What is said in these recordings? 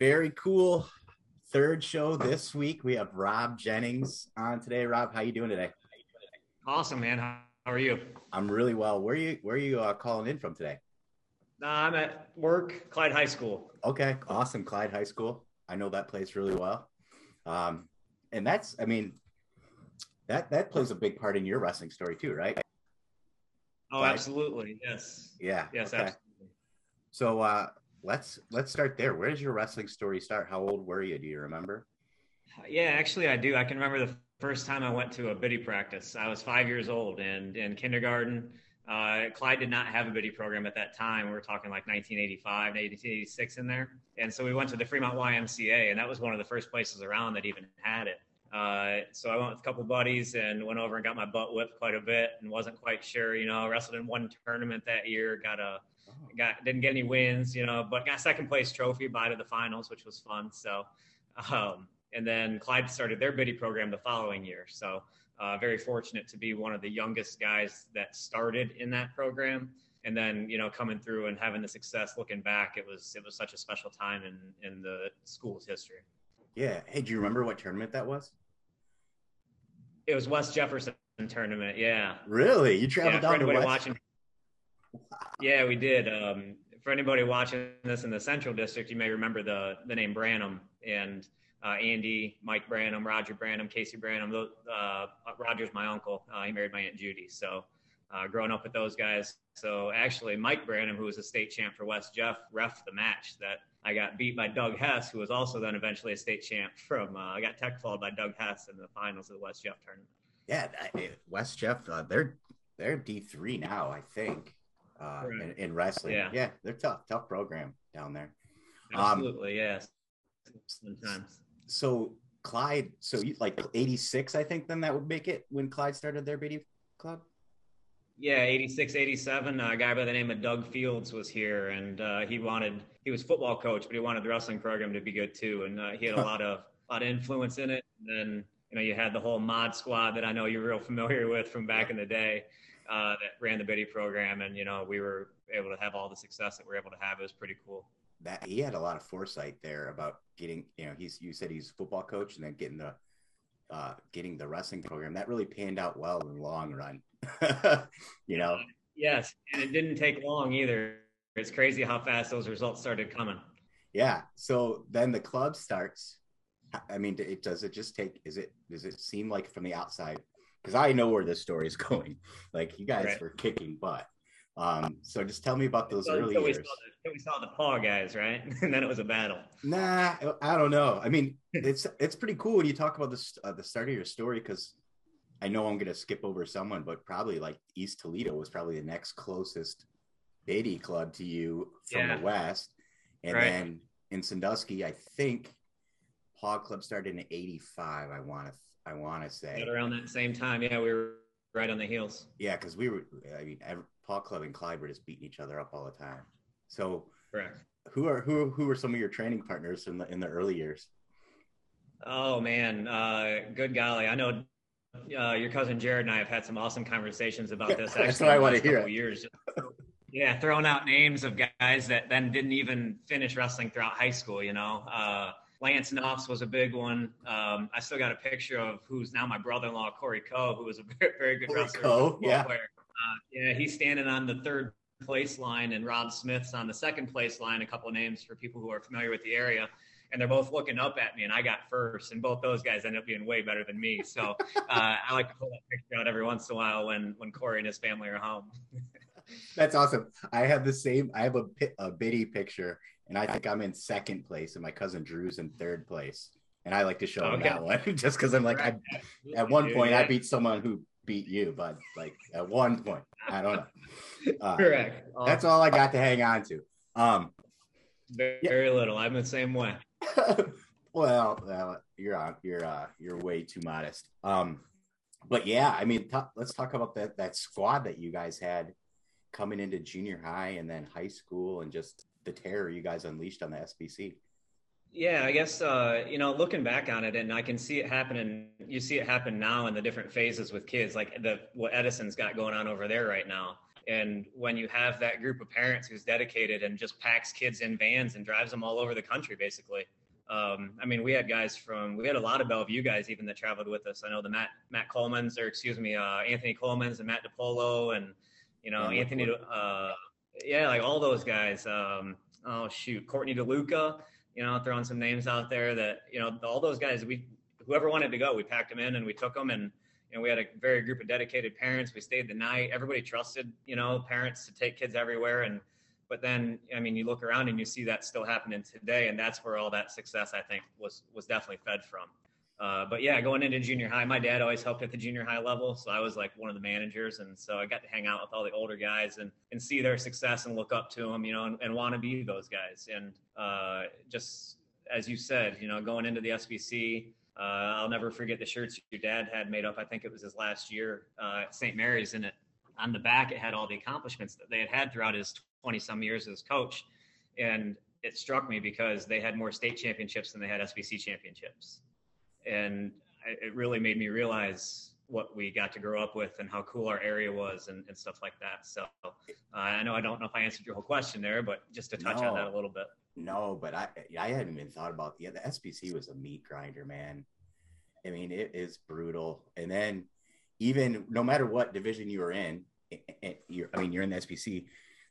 Very cool. Third show this week. We have Rob Jennings on today. Rob, how you doing today? Awesome, man. How are you? I'm really well. Where are you Where are you uh, calling in from today? Uh, I'm at work, Clyde High School. Okay, awesome. Clyde High School. I know that place really well. Um, and that's, I mean, that that plays a big part in your wrestling story too, right? Oh, Clyde? absolutely. Yes. Yeah. Yes. Okay. Absolutely. So uh, let's let's start there. Where does your wrestling story start? How old were you? Do you remember? Yeah, actually, I do. I can remember the first time I went to a biddy practice. I was five years old and in kindergarten. Uh, Clyde did not have a biddy program at that time. We were talking like 1985, 1986 in there. And so we went to the Fremont YMCA, and that was one of the first places around that even had it. Uh, so I went with a couple buddies and went over and got my butt whipped quite a bit and wasn't quite sure, you know, wrestled in one tournament that year, got a, got, didn't get any wins, you know, but got second place trophy by to the finals, which was fun. So, um, and then Clyde started their biddy program the following year. So uh, very fortunate to be one of the youngest guys that started in that program. And then, you know, coming through and having the success looking back, it was it was such a special time in, in the school's history. Yeah. Hey, do you remember what tournament that was? It was West Jefferson tournament. Yeah. Really? You traveled yeah, down to West? Watching, wow. Yeah, we did. Um, for anybody watching this in the Central District, you may remember the the name Branham and uh, Andy, Mike Branham, Roger Branham, Casey Branham. Uh, Roger's my uncle. Uh, he married my aunt Judy. So uh, growing up with those guys. So actually, Mike Branham, who was a state champ for West Jeff, ref the match that I got beat by Doug Hess, who was also then eventually a state champ from. Uh, I got tech falled by Doug Hess in the finals of the West Jeff tournament. Yeah, West Jeff, uh, they're they're D three now, I think, in, in, wrestling. Yeah. yeah, they're tough, tough program down there. Absolutely, um, yes. Sometimes so Clyde, so you, like 86, I think then that would make it when Clyde started their biddy club. Yeah, 86, 87. A guy by the name of Doug Fields was here, and uh, he wanted he was football coach, but he wanted the wrestling program to be good too, and uh, he had a lot of lot of influence in it. And then you know you had the whole mod squad that I know you're real familiar with from back in the day uh, that ran the biddy program, and you know we were able to have all the success that we are able to have. It was pretty cool. That he had a lot of foresight there about getting you know he's you said he's a football coach and then getting the uh, getting the wrestling program. That really panned out well in the long run you know? Yes and it didn't take long either. It's crazy how fast those results started coming. Yeah so then the club starts. I mean it does it just take is it does it seem like from the outside because i know where this story is going like you guys right. were kicking butt um, so just tell me about those so, early years we saw the paw guys, right? and then it was a battle. Nah, I don't know. I mean, it's it's pretty cool when you talk about this uh, the start of your story because I know I'm gonna skip over someone, but probably like East Toledo was probably the next closest biddy club to you from yeah. the west, and right. then in Sandusky, I think Paw Club started in '85. I want to I want to say around that same time. Yeah, we were right on the heels. Yeah, because we were. I mean, Paul Club and Clyde were just beating each other up all the time. So, correct. Who are who who were some of your training partners in the in the early years? Oh man, uh, good golly! I know uh, your cousin Jared and I have had some awesome conversations about this. That's what I want to hear. Years. yeah, throwing out names of guys that then didn't even finish wrestling throughout high school. You know, uh, Lance Knopfs was a big one. Um, I still got a picture of who's now my brother-in-law, Corey Coe, who was a very, very good Corey wrestler. Coe, yeah. Uh, yeah, he's standing on the third place line and Rob Smith's on the second place line. A couple of names for people who are familiar with the area. And they're both looking up at me, and I got first. And both those guys end up being way better than me. So uh, I like to pull that picture out every once in a while when when Corey and his family are home. That's awesome. I have the same. I have a, a biddy picture, and I think I'm in second place, and my cousin Drew's in third place. And I like to show okay. him that one just because I'm like, I, at one point, I beat someone who beat you, but like at one point, I don't know. Uh, Correct. That's all I got to hang on to. Um, very, yeah. little. I'm the same way. well, well, you're on. You're uh, you're way too modest. Um, but yeah, I mean, t- let's talk about that that squad that you guys had coming into junior high and then high school, and just the terror you guys unleashed on the SBC. Yeah, I guess uh, you know, looking back on it, and I can see it happening. You see it happen now in the different phases with kids, like the what Edison's got going on over there right now And when you have that group of parents who's dedicated and just packs kids in vans and drives them all over the country, basically. Um, I mean, we had guys from we had a lot of Bellevue guys even that traveled with us. I know the Matt Matt Coleman's or excuse me, uh, Anthony Coleman's and Matt DePolo and you know yeah, Anthony. Uh, yeah, like all those guys. Um, oh shoot, Courtney DeLuca. You know, throwing some names out there that you know all those guys. We whoever wanted to go, we packed them in and we took them and you know, we had a very group of dedicated parents. We stayed the night. Everybody trusted, you know, parents to take kids everywhere. And, but then, I mean, you look around and you see that still happening today. And that's where all that success, I think, was, was definitely fed from. Uh, but yeah, going into junior high, my dad always helped at the junior high level. So I was like one of the managers. And so I got to hang out with all the older guys and, and see their success and look up to them, you know, and, and want to be those guys. And uh, just as you said, you know, going into the SBC, uh, I'll never forget the shirts your dad had made up. I think it was his last year uh, at St. Mary's, and it on the back it had all the accomplishments that they had had throughout his 20 some years as coach, and it struck me because they had more state championships than they had SBC championships, and it really made me realize what we got to grow up with and how cool our area was and, and stuff like that. So uh, I know I don't know if I answered your whole question there, but just to touch no. on that a little bit. No, but I I hadn't even thought about the the SBC was a meat grinder, man. I mean, it is brutal. And then even no matter what division you were in, you're, I mean, you're in the SBC,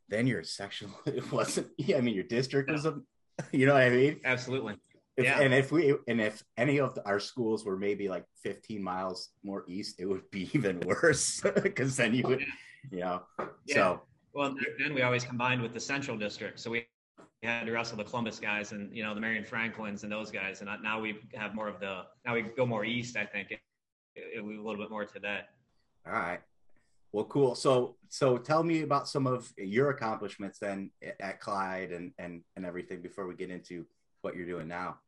then your sectional it wasn't. Yeah, I mean, your district was a, you know what I mean? Absolutely. If, yeah. And if we and if any of the, our schools were maybe like 15 miles more east, it would be even worse because then you oh, would, you know. Yeah. So well, then we always combined with the central district, so we had to wrestle the Columbus guys and you know the Marion Franklins and those guys, and now we have more of the now we go more east. I think it, it, a little bit more to that. All right. Well, cool. So, so tell me about some of your accomplishments then at Clyde and and and everything before we get into what you're doing now.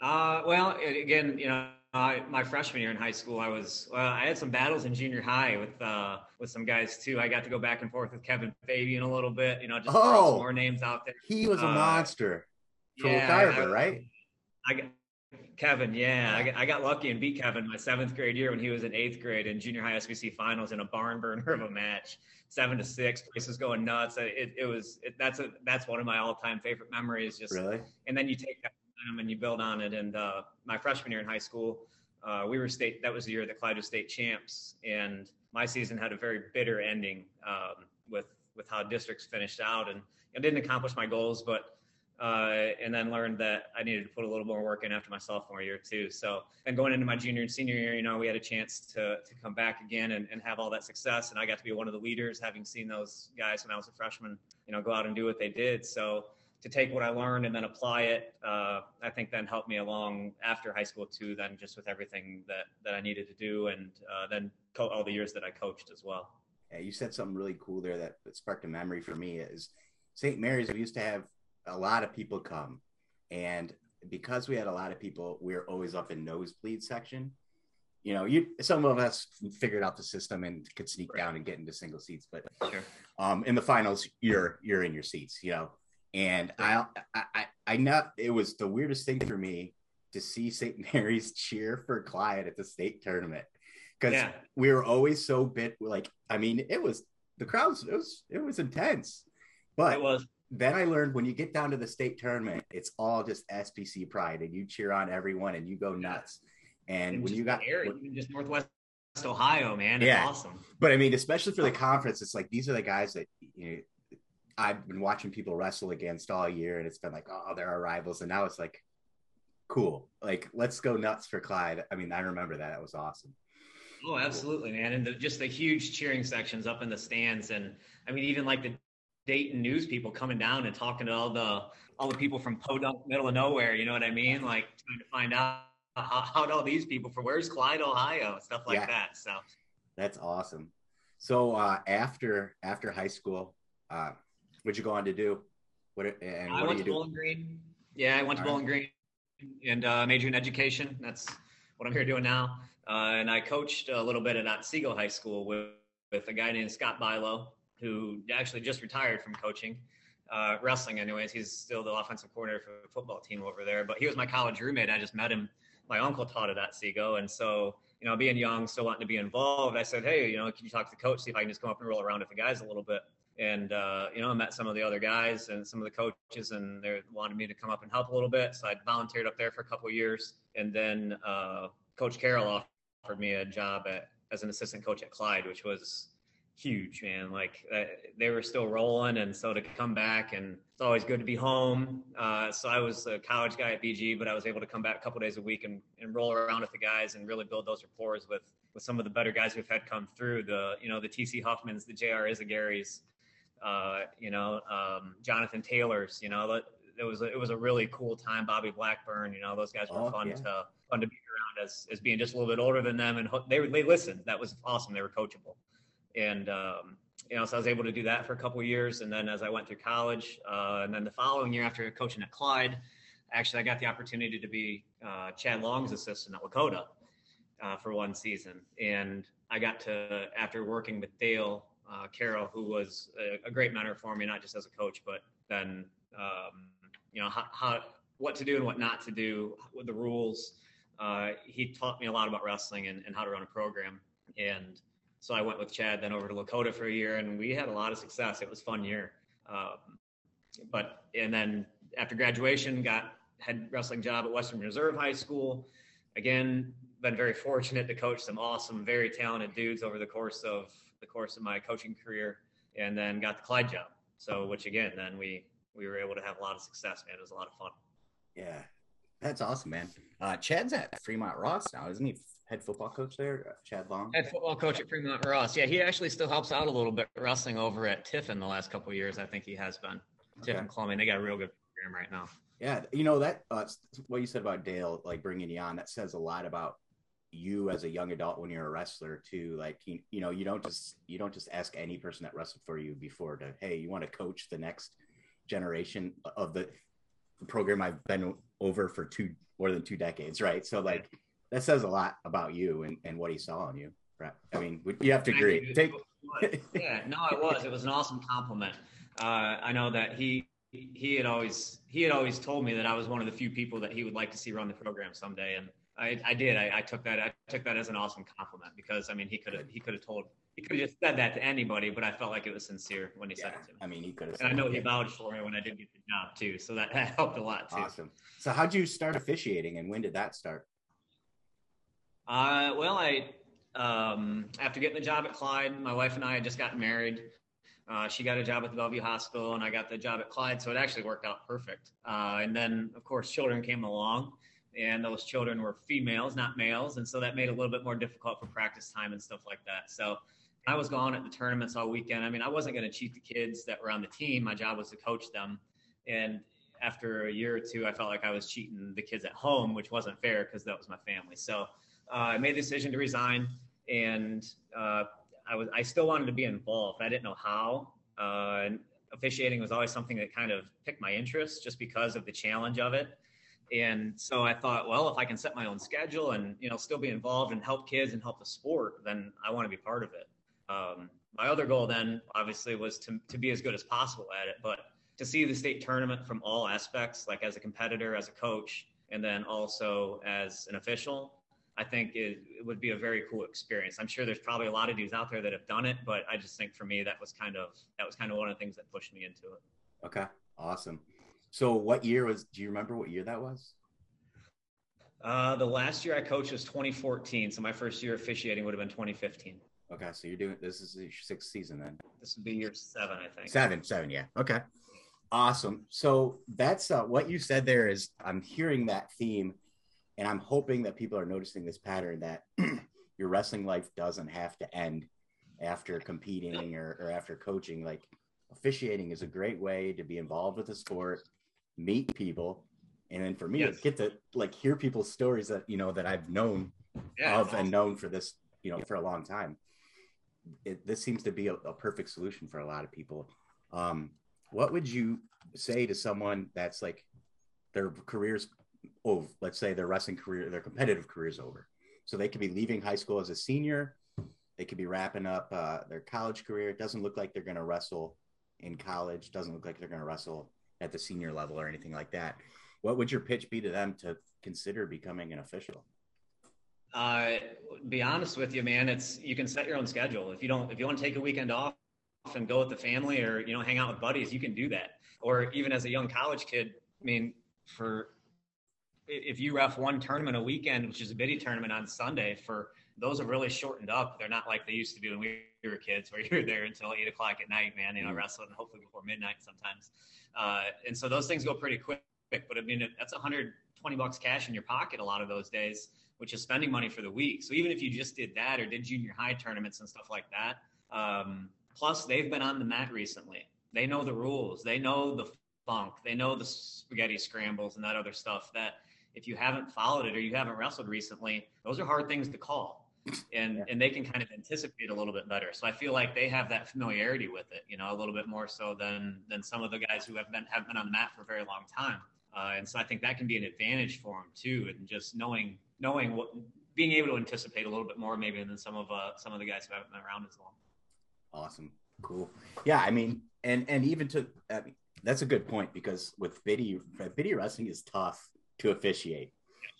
Uh, well, again, you know, uh, my freshman year in high school, I was well, I had some battles in junior high with uh, with some guys too. I got to go back and forth with Kevin Fabian a little bit. You know, just oh, more names out there. He was a uh, monster. Yeah, Carver, I, right? I got Kevin. Yeah, I got, I got lucky and beat Kevin my seventh grade year when he was in eighth grade in junior high SBC finals in a barn burner of a match, seven to six. Places going nuts. It, it was it, that's a that's one of my all time favorite memories. Just really. And then you take that and you build on it. And uh, my freshman year in high school, uh, we were state. That was the year that Clyde was state champs, and my season had a very bitter ending um, with with how districts finished out, and I didn't accomplish my goals, but. Uh, and then learned that I needed to put a little more work in after my sophomore year too. So, and going into my junior and senior year, you know, we had a chance to to come back again and, and have all that success. And I got to be one of the leaders, having seen those guys when I was a freshman, you know, go out and do what they did. So, to take what I learned and then apply it, uh, I think then helped me along after high school too. Then just with everything that that I needed to do, and uh, then co- all the years that I coached as well. Yeah, you said something really cool there that, that sparked a memory for me. Is St. Mary's? We used to have a lot of people come, and because we had a lot of people, we were always up in nosebleed section. You know, you some of us figured out the system and could sneak right. down and get into single seats, but sure. um, in the finals, you're you're in your seats. You know, and I, I, I know it was the weirdest thing for me to see St. Mary's cheer for Clyde at the state tournament because yeah. we were always so bit like, I mean, it was the crowds, it was, it was intense, but it was. Then I learned when you get down to the state tournament, it's all just SBC pride, and you cheer on everyone and you go nuts. And, and when you got area, when, just Northwest Ohio, man, it's yeah. awesome. But I mean, especially for the conference, it's like these are the guys that you know, I've been watching people wrestle against all year, and it's been like, oh, they're our rivals, and now it's like, cool, like let's go nuts for Clyde. I mean, I remember that; that was awesome. Oh, absolutely, man! And the, just the huge cheering sections up in the stands, and I mean, even like the Dayton news people coming down and talking to all the all the people from Podunk, middle of nowhere. You know what I mean? Like trying to find out how, how all these people from where's Clyde, Ohio, stuff like yeah. that. So that's awesome. So uh, after after high school, uh, What'd you go on to do? What and I what went to Bowling Green. Yeah, I went to All Bowling right. Green and uh, majored in education. That's what I'm here doing now. Uh, and I coached a little bit at Otsego High School with, with a guy named Scott Bilo, who actually just retired from coaching. Uh, wrestling, anyways. He's still the offensive coordinator for the football team over there. But he was my college roommate. I just met him. My uncle taught at Otsego, and so you know, being young, still wanting to be involved, I said, hey, you know, can you talk to the coach, see if I can just come up and roll around with the guys a little bit. And uh, you know, I met some of the other guys and some of the coaches, and they wanted me to come up and help a little bit. So I volunteered up there for a couple years, and then uh, Coach Carroll offered me a job at, as an assistant coach at Clyde, which was huge, man. Like uh, they were still rolling, and so to come back, and it's always good to be home. Uh, so I was a college guy at BG, but I was able to come back a couple days a week and, and roll around with the guys and really build those rapport with with some of the better guys we've had come through. The you know the TC Huffmans, the JR Izaguirres, uh, you know um, Jonathan Taylors. You know it was a, it was a really cool time. Bobby Blackburn, you know those guys were oh, fun yeah. to fun to be around as as being just a little bit older than them, and they they listened. That was awesome. They were coachable and um, you know, so I was able to do that for a couple years. And then as I went through college, uh, and then the following year after coaching at Clyde, actually I got the opportunity to be uh, Chad Long's assistant at Lakota uh, for one season. And I got to, after working with Dale uh, who was a, a, great mentor for me, not just as a coach, but then, um, you know, how, how, what to do and what not to do with the rules. Uh, he taught me a lot about wrestling and, and how to run a program. And so I went with Chad then over to Lakota for a year, and we had a lot of success. It was fun year. Um, but and then after graduation, got had wrestling job at Western Reserve High School. Again, been very fortunate to coach some awesome, very talented dudes over the course of the course of my coaching career, and then got the Clyde job. So, which again, then we we were able to have a lot of success. Man, it was a lot of fun. Yeah, that's awesome, man. Uh, Chad's at Fremont Ross now, isn't he? head football coach there, uh, Chad Long? Head football coach at Fremont Ross. Yeah, he actually still helps out a little bit wrestling over at Tiffin the last couple years. I think he has been. Okay. Tiffin Columbian. They got a real good program right now. Yeah, you know that uh, what you said about Dale, like bringing you on, that says a lot about you as a young adult when you're a wrestler too. Like you, you know, you don't just you don't just ask any person that wrestled for you before to, hey, you want to coach the next generation of the, the program I've been over for two more than two decades, right? So like that says a lot about you and, and what he saw in you. Right. I mean, you have to agree. Take... yeah, no, it was. It was an awesome compliment. Uh, I know that he he had always he had always told me that I was one of the few people that he would like to see run the program someday, and I, I did. I, I took that I took that as an awesome compliment because I mean he could have he could have told he could have just said that to anybody, but I felt like it was sincere when he yeah, said it to me. I mean, he could have. And I know he vouched for me when I did get the job too, so that, that helped a lot too. Awesome. So, how'd you start officiating, and when did that start? Uh, well, I um, after getting the job at Clyde, my wife and I had just gotten married. Uh, she got a job at the Bellevue Hospital, and I got the job at Clyde, so it actually worked out perfect. Uh, and then, of course, children came along, and those children were females, not males, and so that made it a little bit more difficult for practice time and stuff like that. So I was gone at the tournaments all weekend. I mean, I wasn't going to cheat the kids that were on the team. My job was to coach them, and after a year or two, I felt like I was cheating the kids at home, which wasn't fair because that was my family. So uh, I made the decision to resign, and uh, I was I still wanted to be involved. I didn't know how. Uh, and officiating was always something that kind of picked my interest just because of the challenge of it. And so I thought, well, if I can set my own schedule and you know still be involved and help kids and help the sport, then I want to be part of it. Um, my other goal then obviously was to to be as good as possible at it, but to see the state tournament from all aspects, like as a competitor, as a coach, and then also as an official, I think it, it, would be a very cool experience. I'm sure there's probably a lot of dudes out there that have done it, but I just think for me that was kind of that was kind of one of the things that pushed me into it. Okay, awesome. So what year was? Do you remember what year that was? Uh, the last year I coached was 2014, so my first year officiating would have been 2015. Okay, so you're doing this is your sixth season then. This would be year seven, I think. Seven, seven, yeah. Okay, awesome. So that's uh, what you said there. Is I'm hearing that theme and I'm hoping that people are noticing this pattern that your wrestling life doesn't have to end after competing or, or after coaching. Like officiating is a great way to be involved with the sport, meet people, and then for me yes. to get to like hear people's stories that you know that I've known yeah, of awesome. and known for this you know for a long time. It, this seems to be a, a, perfect solution for a lot of people. Um, what would you say to someone that's like their careers oh, let's say their wrestling career, their competitive career is over. So they could be leaving high school as a senior. They could be wrapping up uh, their college career. It doesn't look like they're going to wrestle in college. Doesn't look like they're going to wrestle at the senior level or anything like that. What would your pitch be to them to consider becoming an official? Uh, be honest with you, man. It's you can set your own schedule. If you don't, if you want to take a weekend off and go with the family, or you know, hang out with buddies, you can do that. Or even as a young college kid, I mean, for if you ref one tournament a weekend, which is a biddy tournament on Sunday, for those have really shortened up. They're not like they used to be when we were kids, where you're there until eight o'clock at night, man. You know, mm-hmm. wrestling hopefully before midnight sometimes. Uh, and so those things go pretty quick. But I mean, that's 120 bucks cash in your pocket a lot of those days, which is spending money for the week. So even if you just did that or did junior high tournaments and stuff like that, um, plus they've been on the mat recently. They know the rules. They know the funk. They know the spaghetti scrambles and that other stuff that if you haven't followed it or you haven't wrestled recently, those are hard things to call. And yeah. and they can kind of anticipate a little bit better. So I feel like they have that familiarity with it, you know, a little bit more so than than some of the guys who have been have been on the mat for a very long time. Uh, and so I think that can be an advantage for them too, and just knowing knowing what being able to anticipate a little bit more maybe than some of uh, some of the guys who haven't been around as long. Awesome, cool. Yeah, I mean, and and even to I mean, that's a good point because with biddy biddy wrestling is tough to officiate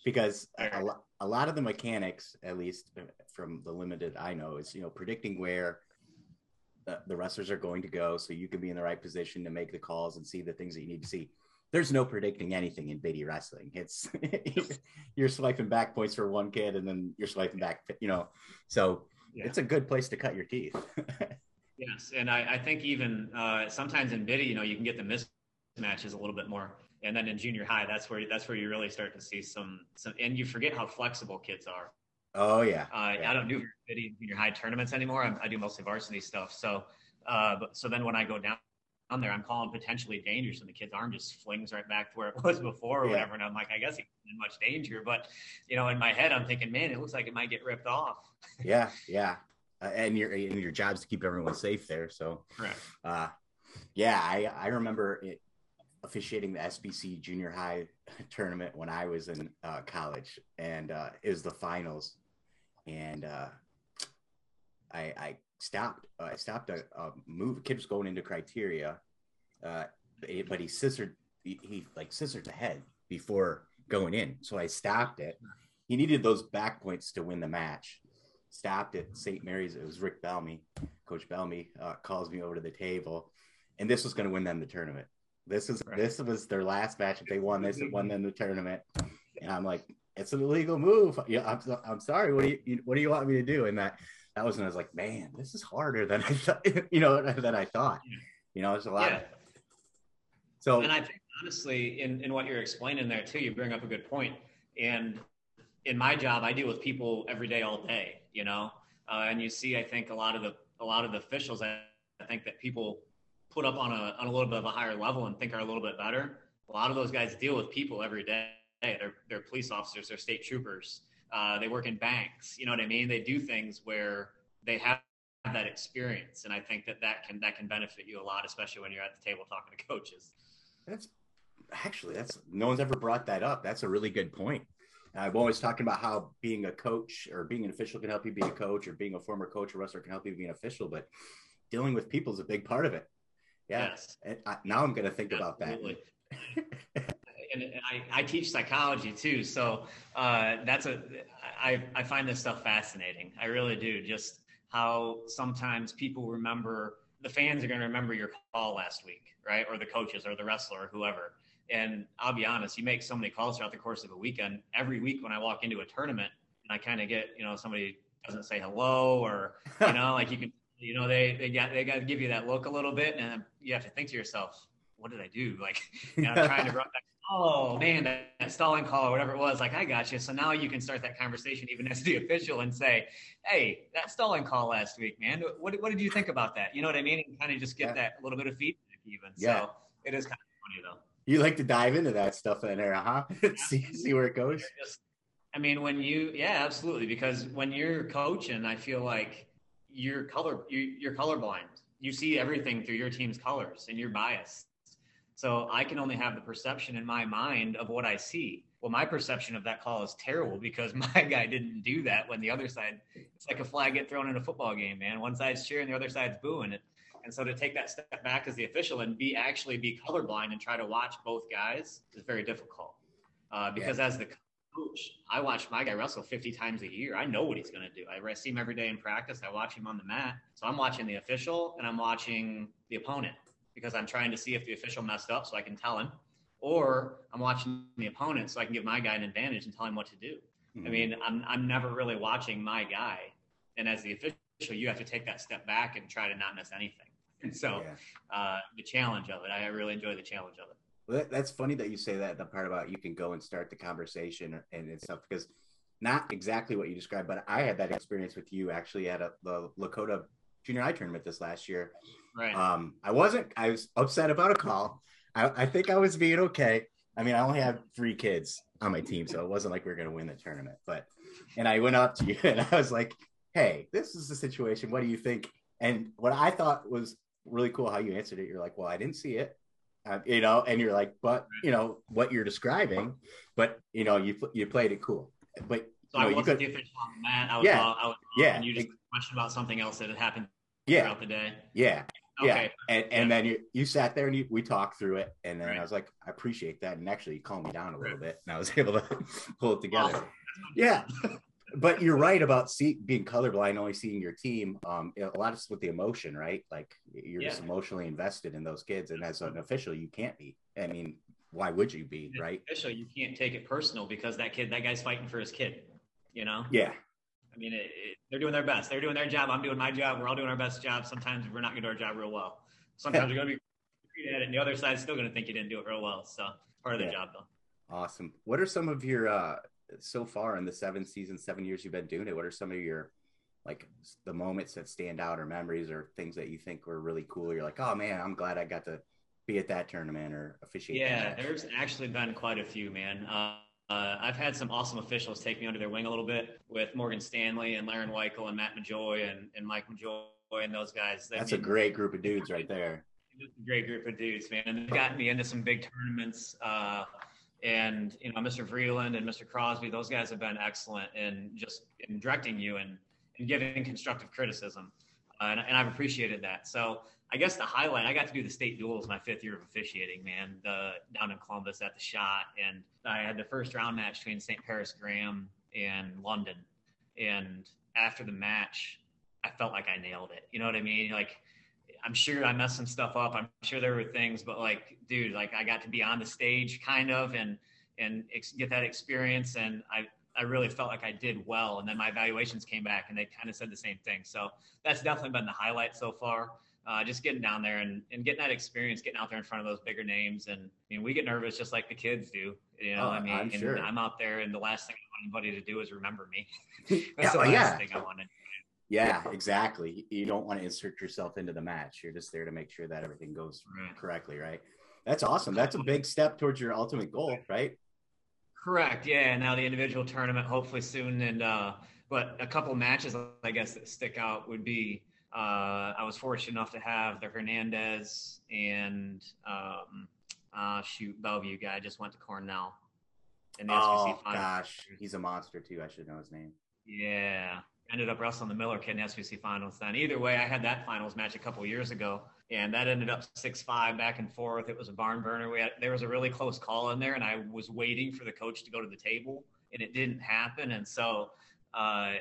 because a, a lot of the mechanics, at least uh, from the limited I know, is you know predicting where the, the wrestlers are going to go, so you can be in the right position to make the calls and see the things that you need to see. There's no predicting anything in biddy wrestling. It's you're swiping back points for one kid, and then you're swiping back, you know. So yeah. it's a good place to cut your teeth. yes, and I, I think even uh, sometimes in biddy, you know, you can get the mismatches a little bit more and then in junior high, that's where that's where you really start to see some some, and you forget how flexible kids are. Oh yeah. Uh, yeah. I don't do junior high tournaments anymore. I, I do mostly varsity stuff. So, uh, but so then when I go down on there, I'm calling potentially dangerous, and the kid's arm just flings right back to where it was before or yeah. whatever. And I'm like, I guess he's in much danger, but you know, in my head, I'm thinking, man, it looks like it might get ripped off. yeah, yeah. Uh, and your and your job's to keep everyone safe there. So, correct. Uh, yeah, I I remember it officiating the SBC junior high tournament when I was in uh, college, and uh, it was the finals, and uh, I, I stopped. Uh, I stopped a, a, move. A kid was going into criteria, uh, but he scissored. He, he like scissored the head before going in, so I stopped it. He needed those back points to win the match. Stopped it. St. Mary's. It was Rick Bellamy. Coach Bellamy uh, calls me over to the table, and this was going to win them the tournament this is right. this was their last match. If they won this, it won them the tournament. And I'm like, it's an illegal move. Yeah, I'm, I'm sorry. What do you what do you want me to do? And that that was when I was like, man, this is harder than I thought. You know, than I thought. You know, it's a lot. Yeah. Of, so, and I think honestly, in in what you're explaining there too, you bring up a good point. And in my job, I deal with people every day, all day. You know, uh, and you see, I think a lot of the a lot of the officials. I, I think that people put up on a on a little bit of a higher level and think are a little bit better. A lot of those guys deal with people every day. They're they're police officers, they're state troopers. Uh, they work in banks. You know what I mean? They do things where they have that experience, and I think that that can that can benefit you a lot, especially when you're at the table talking to coaches. That's actually that's no one's ever brought that up. That's a really good point. I'm always talking about how being a coach or being an official can help you be a coach, or being a former coach or wrestler can help you be an official, but dealing with people is a big part of it. Yes. And I, now I'm going to think Absolutely. about that. and, and I, I, teach psychology too, so uh, that's a I, I find this stuff fascinating. I really do. Just how sometimes people remember the fans are going to remember your call last week, right? Or the coaches, or the wrestler, or whoever. And I'll be honest, you make so many calls throughout the course of a weekend. Every week when I walk into a tournament, and I kind of get you know somebody doesn't say hello, or you know like you can you know they they got they got to give you that look a little bit and you have to think to yourself what did i do? Like you know, trying to run back oh man that, that, stalling call or whatever it was like i got you. So now you can start that conversation even as the official and say hey that stalling call last week man what, what did you think about that? You know what i mean? And kind of just get yeah. that little bit of feedback even. Yeah. so it is kind of funny though. You like to dive into that stuff in there huh? See see where it goes? I mean, when you, yeah, absolutely. Because when you're coaching, I feel like you're color you're colorblind. You see everything through your team's colors, and you're biased. So I can only have the perception in my mind of what I see. Well, my perception of that call is terrible because my guy didn't do that when the other side. It's like a flag get thrown in a football game, man. One side's cheering, the other side's booing it. And so to take that step back as the official and be actually be colorblind and try to watch both guys is very difficult. Uh, because yeah. as the coach, I watch my guy wrestle 50 times a year. I know what he's going to do. I see him every day in practice. I watch him on the mat. So I'm watching the official and I'm watching the opponent because I'm trying to see if the official messed up so I can tell him, or I'm watching the opponent so I can give my guy an advantage and tell him what to do. Mm-hmm. I mean, I'm, I'm never really watching my guy. And as the official, you have to take that step back and try to not miss anything. And so yeah. uh, the challenge of it, I really enjoy the challenge of it. Well, that's funny that you say that. The part about you can go and start the conversation and stuff because not exactly what you described, but I had that experience with you actually at a, the Lakota Junior High tournament this last year. Right. Um, I wasn't. I was upset about a call. I, I think I was being okay. I mean, I only have three kids on my team, so it wasn't like we were going to win the tournament. But and I went up to you and I was like, "Hey, this is the situation. What do you think?" And what I thought was really cool how you answered it. You're like, "Well, I didn't see it." Uh, you know, and you're like, but you know what you're describing, but you know you you played it cool, but so you know, I wasn't the official on the mat. I was, yeah, I was, yeah, and you just questioned about something else that had happened yeah. throughout the day. Yeah, okay. yeah, and and yeah. then you you sat there and you, we talked through it, and then right. I was like, I appreciate that, and actually you calmed me down a little right. bit, and I was able to pull it together. Awesome. Yeah, but you're right about see, being colorblind, only seeing your team. Um, a lot of with the emotion, right? Like you're yeah. just emotionally invested in those kids, and as an official, you can't be. I mean, why would you be, as right? Official, you can't take it personal because that kid, that guy's fighting for his kid. You know? Yeah. I mean, it, it, they're doing their best. They're doing their job. I'm doing my job. We're all doing our best job. Sometimes we're not going to do our job real well. Sometimes you're going to be at it, and the other side's still going to think you didn't do it real well. So part of the yeah. job, though. Awesome. What are some of your uh, so far in the seven seasons, seven years you've been doing it, what are some of your like the moments that stand out or memories or things that you think were really cool? You're like, oh man, I'm glad I got to be at that tournament or officiate. Yeah, there's actually been quite a few, man. Uh, uh, I've had some awesome officials take me under their wing a little bit with Morgan Stanley and Laren Weichel and Matt Majoy and, and Mike Majoy and those guys. That's a great group of dudes right there. great group of dudes, man. And they've gotten me into some big tournaments. Uh, and you know Mr. Vreeland and Mr. Crosby, those guys have been excellent in just in directing you and, and giving constructive criticism, uh, and, and, I've appreciated that. So I guess the highlight, I got to do the state duels my fifth year of officiating, man, the, down in Columbus at the Schott, and I had the first round match between St. Paris Graham and London, and after the match, I felt like I nailed it. You know what I mean? Like I'm sure I messed some stuff up. I'm sure there were things, but like, dude, like I got to be on the stage kind of and and ex- get that experience, and I I really felt like I did well. And then my evaluations came back, and they kind of said the same thing. So that's definitely been the highlight so far. Uh, just getting down there and, and getting that experience, getting out there in front of those bigger names, and I mean, we get nervous just like the kids do. You know, oh, I mean, I'm, sure. I'm out there, and the last thing I want anybody to do is remember me. that's yeah, the last yeah. thing I wanted. Yeah, exactly. You don't want to insert yourself into the match. You're just there to make sure that everything goes right. correctly, right? That's awesome. That's a big step towards your ultimate goal, right? Correct. Yeah. Now the individual tournament, hopefully soon, and uh, but a couple matches I guess that stick out would be uh, I was fortunate enough to have the Hernandez and um, uh, shoot Bellevue guy just went to Cornell. In the oh gosh, he's a monster too. I should know his name. Yeah, ended up wrestling the Miller kid in SWC finals then. Either way, I had that finals match a couple years ago, and that ended up six five back and forth. It was a barn burner. We had there was a really close call in there, and I was waiting for the coach to go to the table, and it didn't happen. And so uh,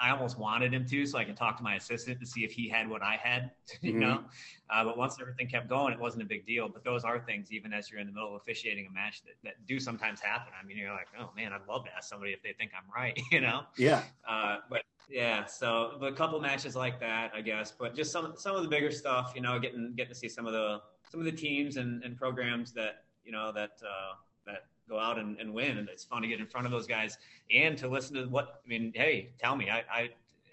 I almost wanted him to, so I could talk to my assistant to see if he had what I had, you mm-hmm. know. Uh, but once everything kept going, it wasn't a big deal. But those are things, even as you're in the middle of officiating a match, that, that do sometimes happen. I mean, you're like, oh man, I'd love to ask somebody if they think I'm right, you know. Yeah. Uh, but yeah, so a couple matches like that, I guess. But just some some of the bigger stuff, you know, getting getting to see some of the some of the teams and, and programs that you know that uh, that go out and, and win. And it's fun to get in front of those guys and to listen to what, I mean, hey, tell me, I, I,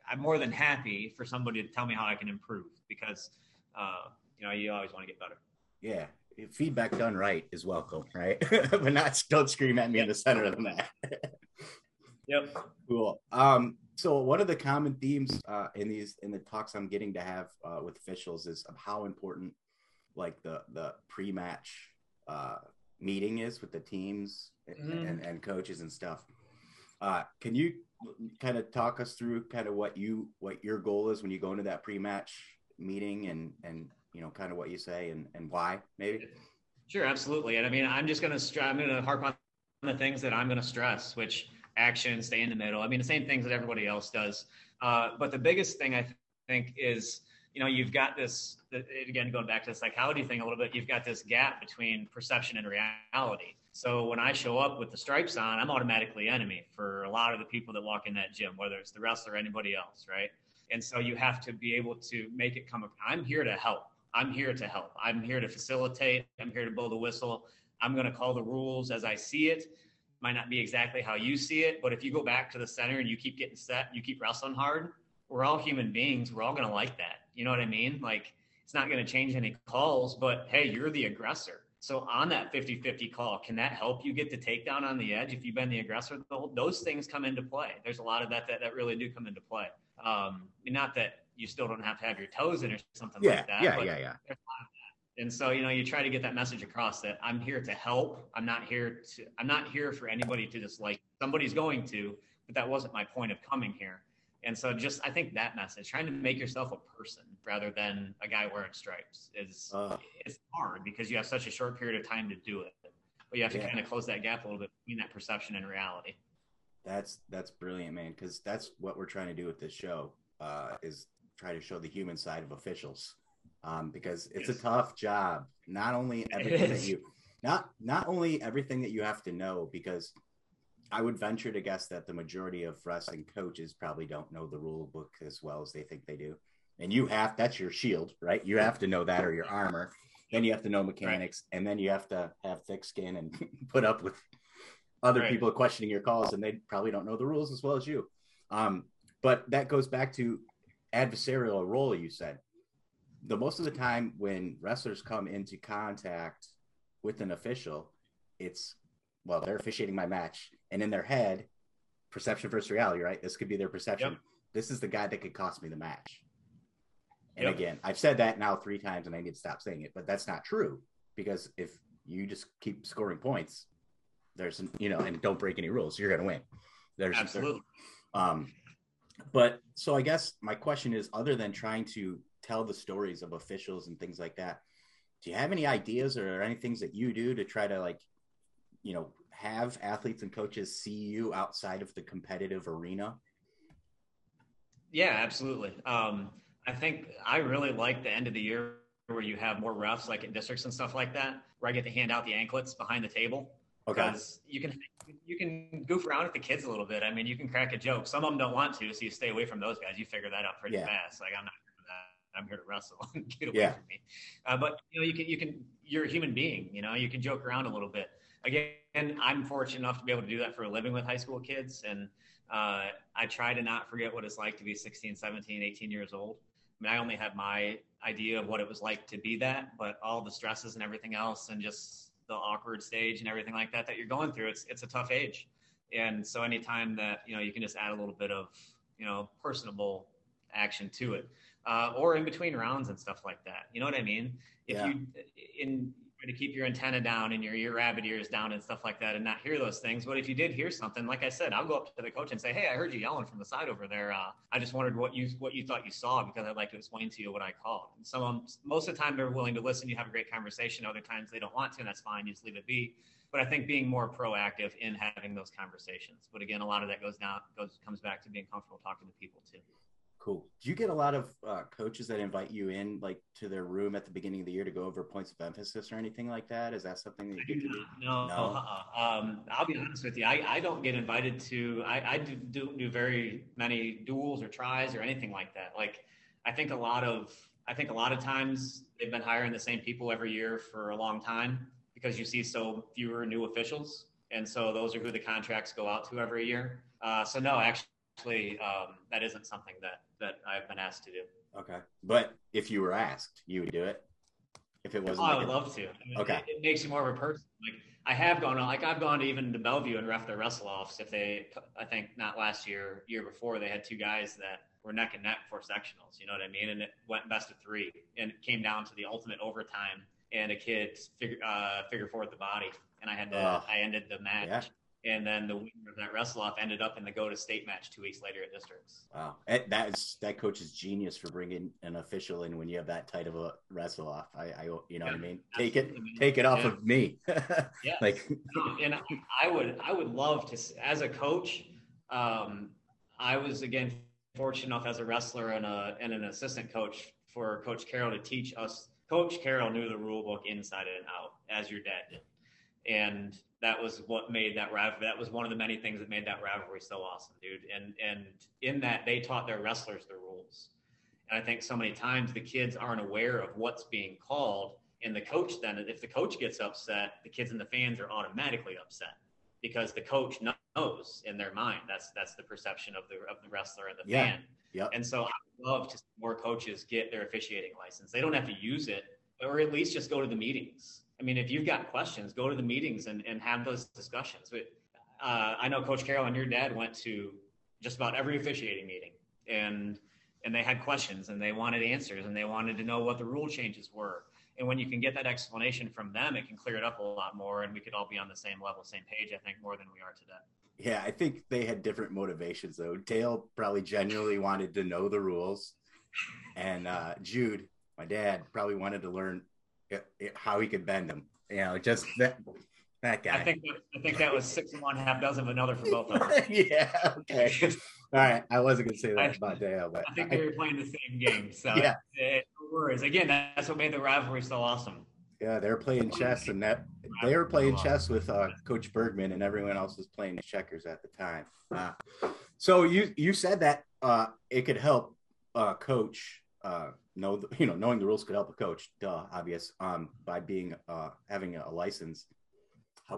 I'm more than happy for somebody to tell me how I can improve because, uh, you know, you always want to get better. Yeah. Feedback done right is welcome, right? but not don't scream at me in the center of the mat. yep. Cool. Um, so one of the common themes uh, in these in the talks I'm getting to have uh, with officials is of how important like the the pre-match uh, meeting is with the teams mm-hmm. and, and coaches and stuff. Uh, can you kind of talk us through kind of what you what your goal is when you go into that pre-match meeting and and you know kind of what you say and and why maybe? Sure, absolutely. And I mean, I'm just going to I'm to harp on the things that I'm going to stress, which action, stay in the middle. I mean, the same things that everybody else does. Uh, but the biggest thing I think is, you know, you've got this, again, going back to the psychology thing a little bit, you've got this gap between perception and reality. So when I show up with the stripes on, I'm automatically enemy for a lot of the people that walk in that gym, whether it's the wrestler or anybody else, right? And so you have to be able to make it come. I'm here to help. I'm here to help. I'm here to facilitate. I'm here to blow the whistle. I'm going to call the rules as I see it. Might not be exactly how you see it, but if you go back to the center and you keep getting set, you keep wrestling hard, we're all human beings. We're all going to like that. You know what I mean? Like, it's not going to change any calls, but hey, you're the aggressor. So on that 50-50 call, can that help you get the takedown on the edge if you've been the aggressor? Those things come into play. There's a lot of that that, that really do come into play. Um, not that you still don't have to have your toes in or something yeah, like that. Yeah, yeah, yeah. And so, you know, you try to get that message across that I'm here to help. I'm not here to, I'm not here for anybody to just like, somebody's going to, but that wasn't my point of coming here. And so just, I think that message, trying to make yourself a person rather than a guy wearing stripes is, uh, it's hard because you have such a short period of time to do it. But you have to yeah. kind of close that gap a little bit between that perception and reality. That's, that's brilliant, man. Cause that's what we're trying to do with this show, uh, is try to show the human side of officials um, because it's yes. a tough job. Not only everything that you not not only everything that you have to know because I would venture to guess that the majority of wrestling coaches probably don't know the rule book as well as they think they do. And you have that's your shield, right? You have to know that or your armor. Then you have to know mechanics, right. and then you have to have thick skin and put up with other right. people questioning your calls, and they probably don't know the rules as well as you. Um, but that goes back to adversarial role. You said the most of the time when wrestlers come into contact with an official, it's well, they're officiating my match, and in their head, perception versus reality, right? This could be their perception. Yep. This is the guy that could cost me the match. And yep. again, I've said that now three times, and I need to stop saying it, but that's not true because if you just keep scoring points, there's you know, and don't break any rules, you're going to win. There's absolutely. um, but so I guess my question is, other than trying to tell the stories of officials and things like that. Do you have any ideas or any things that you do to try to like, you know, have athletes and coaches see you outside of the competitive arena? Yeah, absolutely. Um, I think I really like the end of the year where you have more refs like in districts and stuff like that, where I get to hand out the anklets behind the table. Okay. Because you can you can goof around with the kids a little bit. I mean, you can crack a joke. Some of them don't want to, so you stay away from those guys. You figure that out pretty yeah. fast. Like I'm not I'm here to wrestle and get away yeah. from me. Uh, but you know, you can you can you're a human being. You know, you can joke around a little bit. Again, I'm fortunate enough to be able to do that for a living with high school kids, and uh, I try to not forget what it's like to be 16, 17, 18 years old. I mean, I only have my idea of what it was like to be that, but all the stresses and everything else, and just the awkward stage and everything like that that you're going through, it's it's a tough age. And so, anytime that you know, you can just add a little bit of you know personable action to it uh, or in between rounds and stuff like that. You know what I mean? If yeah. you in to keep your antenna down and your ear rabbit ears down and stuff like that and not hear those things. But if you did hear something, like I said, I'll go up to the coach and say, Hey, I heard you yelling from the side over there. Uh, I just wondered what you, what you thought you saw because I'd like to explain to you what I called. And some of them, most of the time they're willing to listen. You have a great conversation. Other times they don't want to, and that's fine. You just leave it be. But I think being more proactive in having those conversations. But again, a lot of that goes down, goes, comes back to being comfortable talking to people too. Cool. Do you get a lot of uh, coaches that invite you in, like to their room at the beginning of the year to go over points of emphasis or anything like that? Is that something that you get to do? No, no? Uh-uh. Um, I'll be honest with you. I, I don't get invited to. I, I do, do do very many duels or tries or anything like that. Like, I think a lot of I think a lot of times they've been hiring the same people every year for a long time because you see so fewer new officials, and so those are who the contracts go out to every year. Uh, so no, actually actually um, that isn't something that that I've been asked to do. Okay, but if you were asked, you would do it. If it wasn't, oh, I would a... love to. I mean, okay, it, it, makes you more of a person. Like I have gone, on, like I've gone to even to Bellevue and ref their wrestle offs. If they, I think not last year, year before, they had two guys that were neck and neck for sectionals. You know what I mean? And it went best of three, and it came down to the ultimate overtime, and a kid figure uh, figure four the body, and I had to, uh, I ended the match. Yeah and then the winner of that wrestle off ended up in the go to state match two weeks later at districts. Wow, that is that coach is genius for bringing an official in when you have that tight of a wrestle off. I, I you know yeah, what I mean. Take it, take it off yeah. of me. yeah, like, and I would, I would love to as a coach. Um, I was again fortunate enough as a wrestler and a and an assistant coach for Coach Carroll to teach us. Coach Carroll knew the rule book inside and out, as your dad did, and that was what made that rivalry. That was one of the many things that made that rivalry so awesome, dude. And and in that they taught their wrestlers the rules. And I think so many times the kids aren't aware of what's being called, and the coach then, if the coach gets upset, the kids and the fans are automatically upset because the coach knows in their mind that's that's the perception of the of the wrestler and the yeah. fan. Yep. And so I love to see more coaches get their officiating license. They don't have to use it, or at least just go to the meetings I mean, if you've got questions, go to the meetings and, and have those discussions. But uh, I know Coach Carroll and your dad went to just about every officiating meeting, and and they had questions and they wanted answers and they wanted to know what the rule changes were. And when you can get that explanation from them, it can clear it up a lot more, and we could all be on the same level, same page. I think more than we are today. Yeah, I think they had different motivations though. Dale probably genuinely wanted to know the rules, and uh, Jude, my dad, probably wanted to learn it, it, how he could bend them. You know, just that that guy. I think I think that was six and one half dozen of another for both of them. yeah. Okay. All right. I wasn't gonna say that I, about Dale, but I think I, they were playing the same game. So yeah. It, no worries. Again, that's what made the rivalry so awesome. Yeah, they were playing chess, and that they were playing chess with uh, Coach Bergman, and everyone else was playing checkers at the time. Uh, so you you said that uh, it could help uh, coach uh, know the, you know knowing the rules could help a coach duh obvious um by being uh having a license.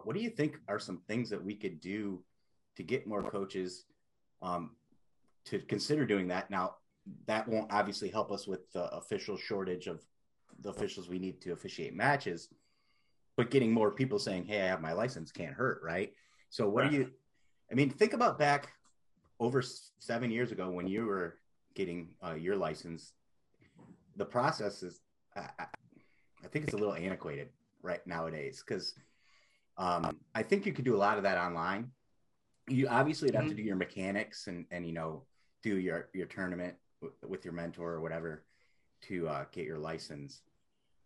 What do you think are some things that we could do to get more coaches um to consider doing that? Now that won't obviously help us with the official shortage of the officials we need to officiate matches but getting more people saying hey i have my license can't hurt right? So what do you i mean think about back over seven years ago when you were getting uh, your license the process is, I, I think it's a little antiquated right nowadays because um, I think you could do a lot of that online. You obviously mm-hmm. have to mm-hmm. do your mechanics and and you know do your your tournament w- with your mentor or whatever to uh, get your license.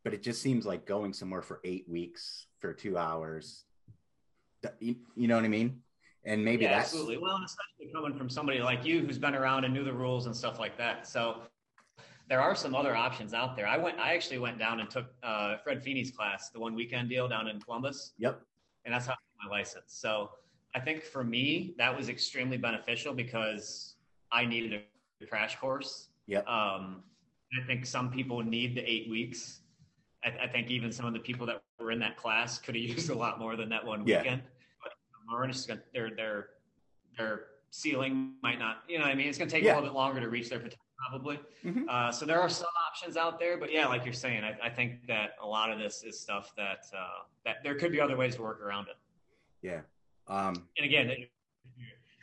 But it just seems like going somewhere for eight weeks for two hours. You, you know what I mean? And maybe yeah, that's absolutely well, especially coming from somebody like you who's been around and knew the rules and stuff like that. So there are some other options out there. I went, I actually went down and took uh, Fred Feeney's class, the one weekend deal down in Columbus. Yep. And that's how I got my license. So I think for me, that was extremely beneficial because I needed a crash course. Yep. Um, I think some people need the eight weeks. I, I, think even some of the people that were in that class could have used a lot more than that one yeah. weekend. But their their their ceiling might not, you know, what I mean, it's going to take yeah. a little bit longer to reach their potential probably. Mm-hmm. Uh, so there are some options out there, but yeah, like you're saying, I, I think that a lot of this is stuff that uh, that there could be other ways to work around it. Yeah. Um, and again,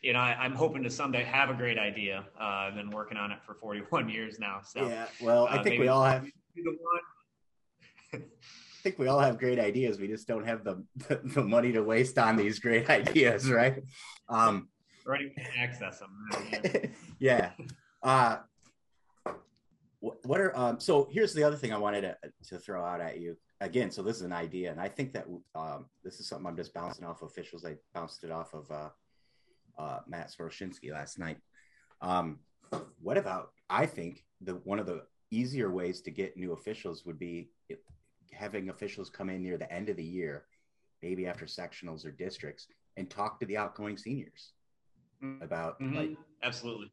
you know, I, am hoping to someday have a great idea. Uh, I've been working on it for 41 years now. So yeah, well, I uh, think we all have. I think we all have great ideas. We just don't have the the, the money to waste on these great ideas, right? Um, or to access them. yeah. Uh, what are um, so here's the other thing i wanted to, to throw out at you again so this is an idea and i think that um, this is something i'm just bouncing off officials i bounced it off of uh, uh, matt Soroshinsky last night um, what about i think the one of the easier ways to get new officials would be having officials come in near the end of the year maybe after sectionals or districts and talk to the outgoing seniors mm-hmm. about mm-hmm. like absolutely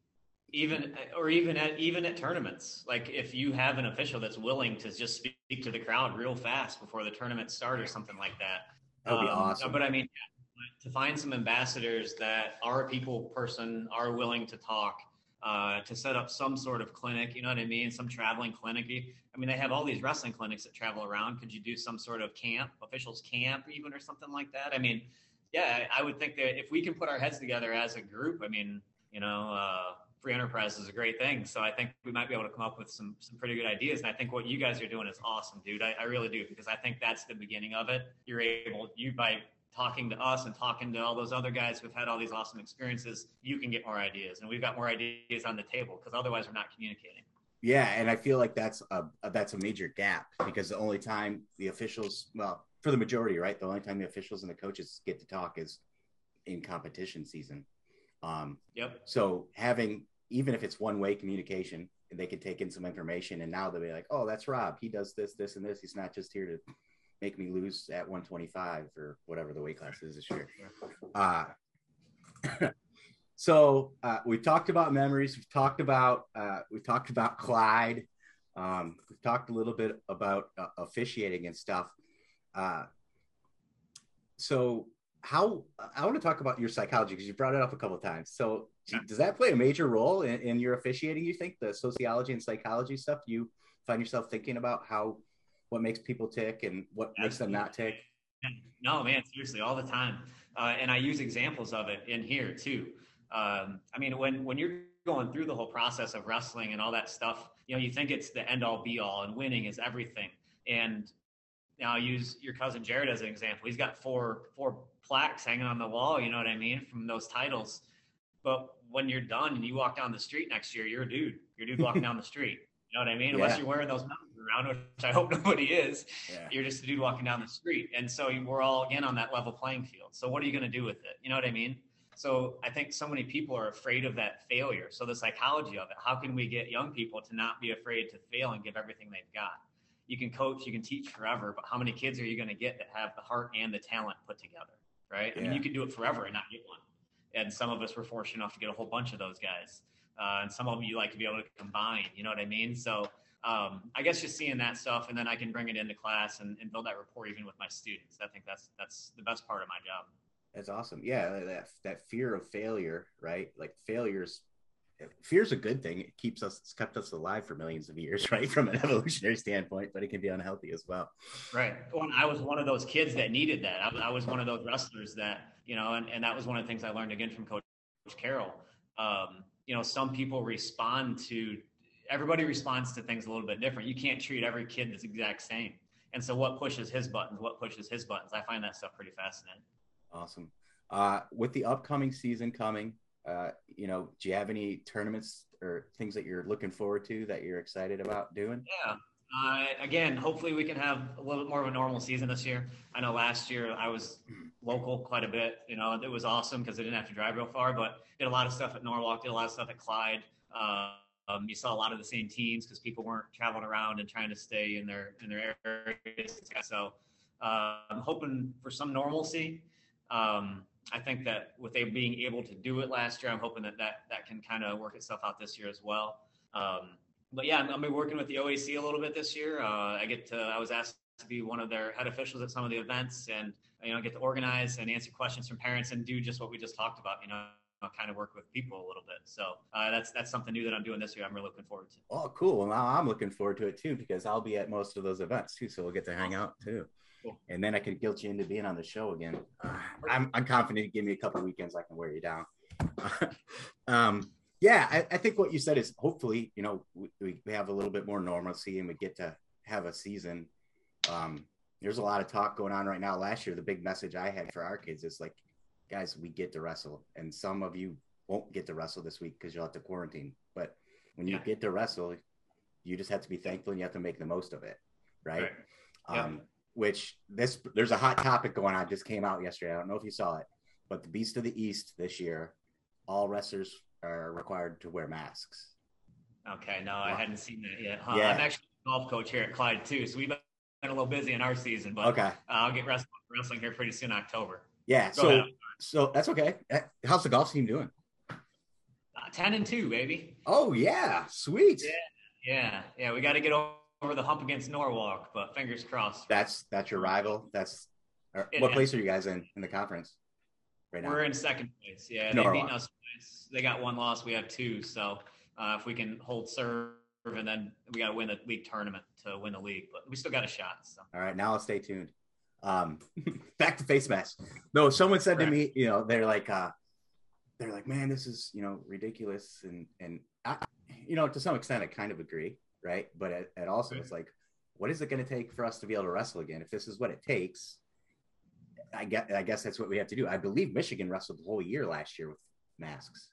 even or even at even at tournaments. Like if you have an official that's willing to just speak to the crowd real fast before the tournament start or something like that. That would be um, awesome. but i mean to find some ambassadors that are a people person are willing to talk uh, to set up some sort of clinic you know what i mean? Some traveling clinic. I mean they have all these wrestling clinics that travel around. Could you do some sort of camp officials camp even or something like that? I mean yeah i would think that if we can put our heads together as a group i mean you know uh, free enterprise is a great thing. So I think we might be able to come up with some some pretty good ideas. And I think what you guys are doing is awesome, dude. I, I really do because I think that's the beginning of it. You're able you by talking to us and talking to all those other guys who've had all these awesome experiences, you can get more ideas, and we've got more ideas on the table because otherwise we're not communicating. Yeah, and I feel like that's a, a that's a major gap because the only time the officials, well, for the majority, right, the only time the officials and the coaches get to talk is in competition season. Um, yep. So having even if it's one way communication, they can take in some information, and now they'll be like, "Oh, that's Rob. He does this, this, and this. He's not just here to make me lose at 125 or whatever the weight class is this year." Uh, so uh, we've talked about memories. We've talked about uh, we've talked about Clyde. Um, we've talked a little bit about uh, officiating and stuff. Uh, so how I want to talk about your psychology because you brought it up a couple of times. So does that play a major role in, in, your officiating? You think the sociology and psychology stuff? You find yourself thinking about how what makes people tick and what Absolutely. makes them not tick? No, man, seriously, all the time. Uh, and I use examples of it in here too. Um, I mean, when when you're going through the whole process of wrestling and all that stuff, you know, you think it's the end all be all and winning is everything. And now I'll use your cousin Jared as an example. He's got four four plaques hanging on the wall. You know what I mean from those titles. But when you're done and you walk down the street next year, you're a dude. You're a dude walking down the street. You know what I mean? Yeah. Unless you're wearing those numbers around, which I hope nobody is. Yeah. You're just a dude walking down the street. And so we're all again on that level playing field. So what are you going to do with it? You know what I mean? So I think so many people are afraid of that failure. So the psychology of it, how can we get young people to not be afraid to fail and give everything they've got? You can coach, you can teach forever, but how many kids are you going to get that have the heart and the talent put together? Right? Yeah. I mean, you could do it forever and not get one. And some of us were fortunate enough to get a whole bunch of those guys. Uh, and some of them you like to be able to combine, you know what I mean? So um, I guess just seeing that stuff, and then I can bring it into class and, and build that rapport even with my students. I think that's that's the best part of my job. That's awesome. Yeah, that that fear of failure, right? Like failures fear's a good thing. It keeps us, it's kept us alive for millions of years, right? From an evolutionary standpoint, but it can be unhealthy as well. Right. Well, I was one of those kids that needed that. I, I was one of those wrestlers that, you know, and, and that was one of the things I learned again from Coach Carroll. Um, you know, some people respond to, everybody responds to things a little bit different. You can't treat every kid the exact same. And so what pushes his buttons, what pushes his buttons? I find that stuff pretty fascinating. Awesome. Uh, with the upcoming season coming, uh, you know, do you have any tournaments or things that you're looking forward to that you're excited about doing? Yeah. Uh, again, hopefully we can have a little bit more of a normal season this year. I know last year I was local quite a bit. You know, it was awesome because I didn't have to drive real far, but did a lot of stuff at Norwalk, did a lot of stuff at Clyde. Uh, um, you saw a lot of the same teams because people weren't traveling around and trying to stay in their in their areas. So uh, I'm hoping for some normalcy. Um, I think that with they being able to do it last year, I'm hoping that that, that can kind of work itself out this year as well. Um, but yeah, I'm, I'm be working with the OAC a little bit this year. Uh, I get to, I was asked to be one of their head officials at some of the events and, you know, get to organize and answer questions from parents and do just what we just talked about, you know, kind of work with people a little bit. So uh, that's that's something new that I'm doing this year. I'm really looking forward to. Oh, cool! Well, now I'm looking forward to it too because I'll be at most of those events too, so we'll get to hang out too. And then I can guilt you into being on the show again. Uh, I'm, I'm confident give me a couple weekends, I can wear you down. um, yeah, I, I, think what you said is hopefully, you know, we, we have a little bit more normalcy and we get to have a season. Um, there's a lot of talk going on right now. Last year, the big message I had for our kids is like, guys, we get to wrestle. And some of you won't get to wrestle this week because you'll have to quarantine. But when you yeah. get to wrestle, you just have to be thankful and you have to make the most of it. Right. right. Yeah. Um, which this there's a hot topic going on just came out yesterday. I don't know if you saw it, but the Beast of the East this year, all wrestlers are required to wear masks. Okay, no, wow. I hadn't seen that yet. Huh? Yeah. I'm actually a golf coach here at Clyde too, so we've been a little busy in our season, but okay, uh, I'll get wrestling, wrestling here pretty soon, October. Yeah, Go so ahead. so that's okay. Eh, how's the golf team doing? Uh, Ten and two, baby. Oh yeah, sweet. Yeah, yeah, yeah. We got to get over over the hump against Norwalk, but fingers crossed. That's that's your rival. That's what place are you guys in in the conference right now? We're in second place. Yeah, they beat us twice. They got one loss. We have two. So uh, if we can hold serve, and then we got to win the league tournament to win the league, but we still got a shot. So. All right, now let's stay tuned. Um, back to face mask. No, someone said Correct. to me, you know, they're like, uh, they're like, man, this is you know ridiculous, and and I, you know, to some extent, I kind of agree right? But it, at also, it's like, what is it going to take for us to be able to wrestle again? If this is what it takes, I guess I guess that's what we have to do. I believe Michigan wrestled the whole year last year with masks.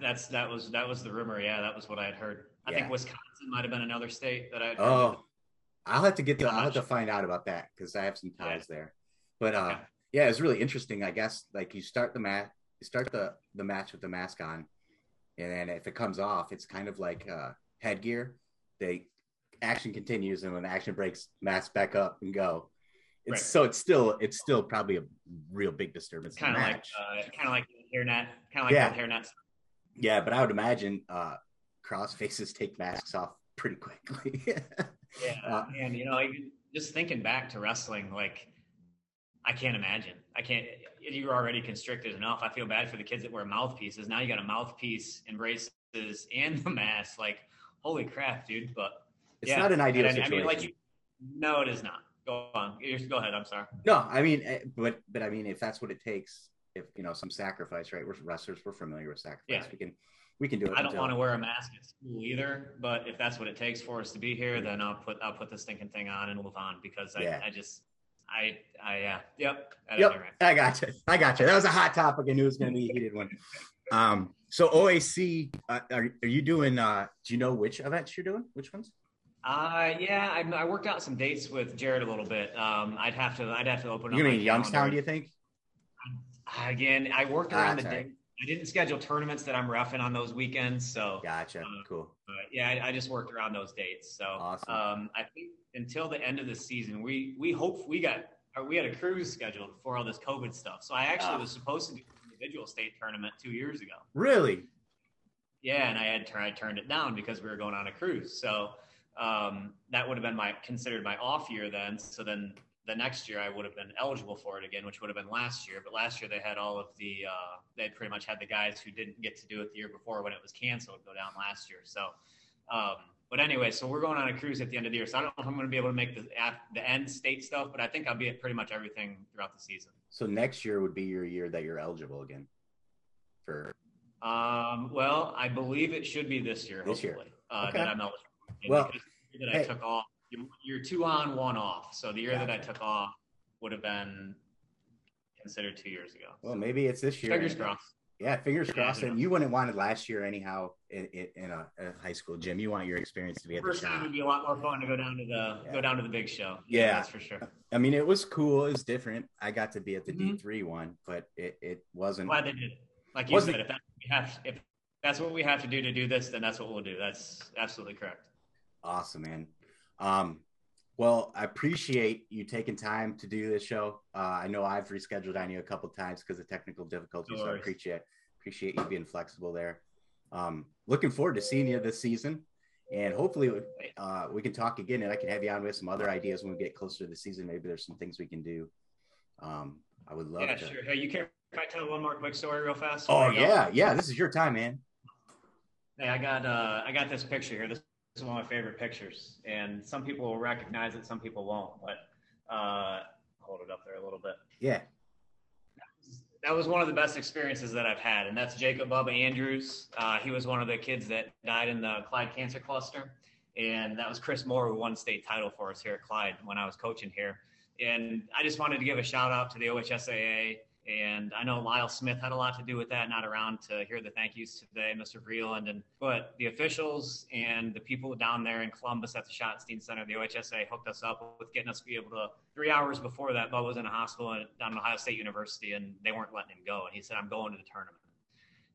That's that was that was the rumor. Yeah, that was what I had heard. I Yeah. think Wisconsin might have been another state that I. had heard. Oh, I'll have to get the, I'll have to find out about that because I have some Yeah. ties there. But uh, Okay. yeah, it's really interesting. I guess like you start the mat, you start the the match with the mask on, and then if it comes off, it's kind of like uh, headgear. They action continues, and when action breaks, mask back up and go. It's Right. so it's still it's still probably a real big disturbance. kind of like uh, kind of like hairnet, kind of like Yeah. hairnet. yeah, but I would imagine uh, cross faces take masks off pretty quickly. Yeah, Uh, and you know, even just thinking back to wrestling, like I can't imagine. I can't. If you're already constricted enough. I feel bad for the kids that wear mouthpieces. Now you got a mouthpiece and braces and the mask. Like, holy crap, dude! But it's yeah, not an ideal and I- situation. I mean, like, you, no, it is not. Go on. Go ahead. I'm sorry. No, I mean, eh, but but I mean, if that's what it takes, if you know some sacrifice, right? We're wrestlers. We're familiar with sacrifice. Yeah. We can we can do it. I don't want to wear a mask at school either, but if that's what it takes for us to be here, then I'll put I'll put the stinking thing on and move on because I, Yeah. I just I I yeah yep at Yep, any. I got you. I got you. That was a hot topic. I knew it was going to be a heated one. Um, so OAC, uh, are are you doing? Uh, do you know which events you're doing? Which ones? Uh yeah, I, I worked out some dates with Jared a little bit. Um, I'd have to I'd have to open up. You mean Youngstown? Do you think? Again, I worked Ah, around the all right. day. I didn't schedule tournaments that I'm refing on those weekends, so Gotcha. Uh, Cool. But yeah, I, I just worked around those dates. So Awesome. um, I think until the end of the season, we we hope we got we had a cruise scheduled for all this COVID stuff. So I actually Ah. was supposed to do individual state tournament two years ago. Really? Yeah, and I had I turned it down because we were going on a cruise. So um, that would have been my considered my off year then. So then the next year I would have been eligible for it again, which would have been last year. But last year they had all of the uh, they pretty much had the guys who didn't get to do it the year before when it was canceled go down last year. So. Um, but anyway, so we're going on a cruise at the end of the year. So I don't know if I'm going to be able to make the the end state stuff, but I think I'll be at pretty much everything throughout the season. So next year would be your year that you're eligible again. For Um, well, I believe it should be this year. This year. hopefully, Uh, Okay. that I'm eligible. And Well, that I hey. took off, you're, two on, one off. So the year that I took off would have been considered two years ago. well, maybe it's this year. Fingers crossed. Yeah, fingers Yeah, crossed. And you wouldn't want it last year anyhow in, in, a, a high school gym. You want your experience to be at the First time shop. would be a lot more fun to go down to the Yeah. go down to the big show. Yeah. that's for sure. I mean, it was cool. It was different. I got to be at the Mhm. D3 one, but it, it wasn't. Glad they did. it. Like you said, if that's what we have, if that's what we have to do to do this, then that's what we'll do. That's absolutely correct. Awesome, man. Um, well, I appreciate you taking time to do this show. Uh, I know I've rescheduled on you a couple times because of technical difficulties, No so I appreciate appreciate you being flexible there. Um, looking forward to seeing you this season, and hopefully uh, we can talk again, and I can have you on with some other ideas when we get closer to the season. Maybe there's some things we can do. Um, I would love Yeah, to. sure. Hey, you care if I tell one more quick story real fast? Oh yeah, yeah. This is your time, man. Hey, I got uh, I got this picture here. This is one of my favorite pictures, and some people will recognize it, some people won't. But uh, hold it up there a little bit. Yeah. That was one of the best experiences that I've had, and that's Jacob Bubba Andrews. Uh, he was one of the kids that died in the Clyde Cancer Cluster, and that was Chris Moore who won state title for us here at Clyde when I was coaching here. And I just wanted to give a shout out to the OHSAA. And I know Lyle Smith had a lot to do with that, not around to hear the thank yous today, Mr. Vreeland. And but the officials and the people down there in Columbus at the Schottenstein Center, the OHSAA hooked us up with getting us to be able to. Three hours before that, Bubba was in a hospital down at Ohio State University, and they weren't letting him go. And he said, "I'm going to the tournament."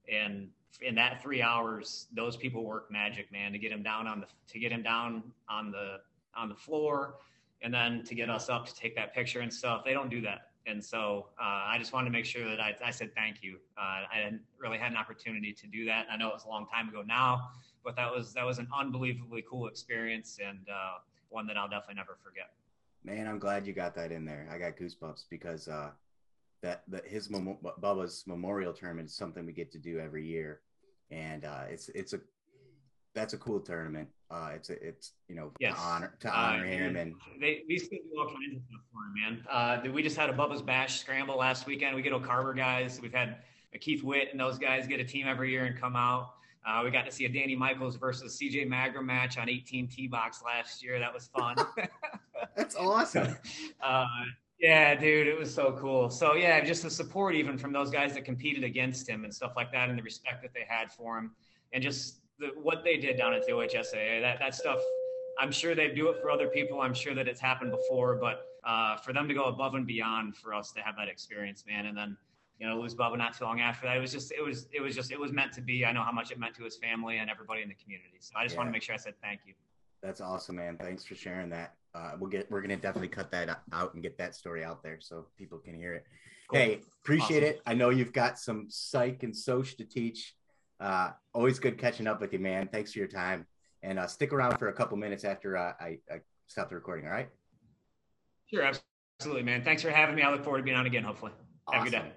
And in that three hours, those people worked magic, man, to get him down on the to get him down on the on the floor, and then to get us up to take that picture and stuff. They don't do that. And so uh, I just wanted to make sure that I, I said thank you. Uh, I hadn't really had an opportunity to do that. I know it was a long time ago now, but that was that was an unbelievably cool experience and uh, one that I'll definitely never forget. Man, I'm glad you got that in there. I got goosebumps because uh, that that his memo- Bubba's memorial tournament is something we get to do every year, and uh, it's it's a that's a cool tournament. Uh, it's a, it's you know Yes. to honor to honor Uh, him and They we still do all kinds of stuff for him, man. Uh, we just had a Bubba's Bash scramble last weekend. We get Oak Harbor guys. We've had uh, Keith Witt and those guys get a team every year and come out. Uh, we got to see a Danny Michaels versus CJ Magram match on 18 T box last year. That was fun. that's awesome. uh, Yeah, dude, it was so cool. So yeah, just the support even from those guys that competed against him and stuff like that, and the respect that they had for him, and just the, what they did down at the OHSAA. That that stuff. I'm sure they do it for other people. I'm sure that it's happened before, but uh, for them to go above and beyond for us to have that experience, man, and then you know lose Bubba not too long after that, it was just it was it was just it was meant to be. I know how much it meant to his family and everybody in the community. So I just yeah. want to make sure I said thank you. That's awesome, man. Thanks for sharing that. Uh, we'll get we're gonna definitely cut that out and get that story out there so people can hear it. Cool. Hey, appreciate awesome. it. I know you've got some psych and social to teach. Uh, always good catching up with you, man. Thanks for your time, and uh, stick around for a couple minutes after uh, I, I stop the recording. All right? Sure, absolutely, man. Thanks for having me. I look forward to being on again. Hopefully, awesome. have a good day.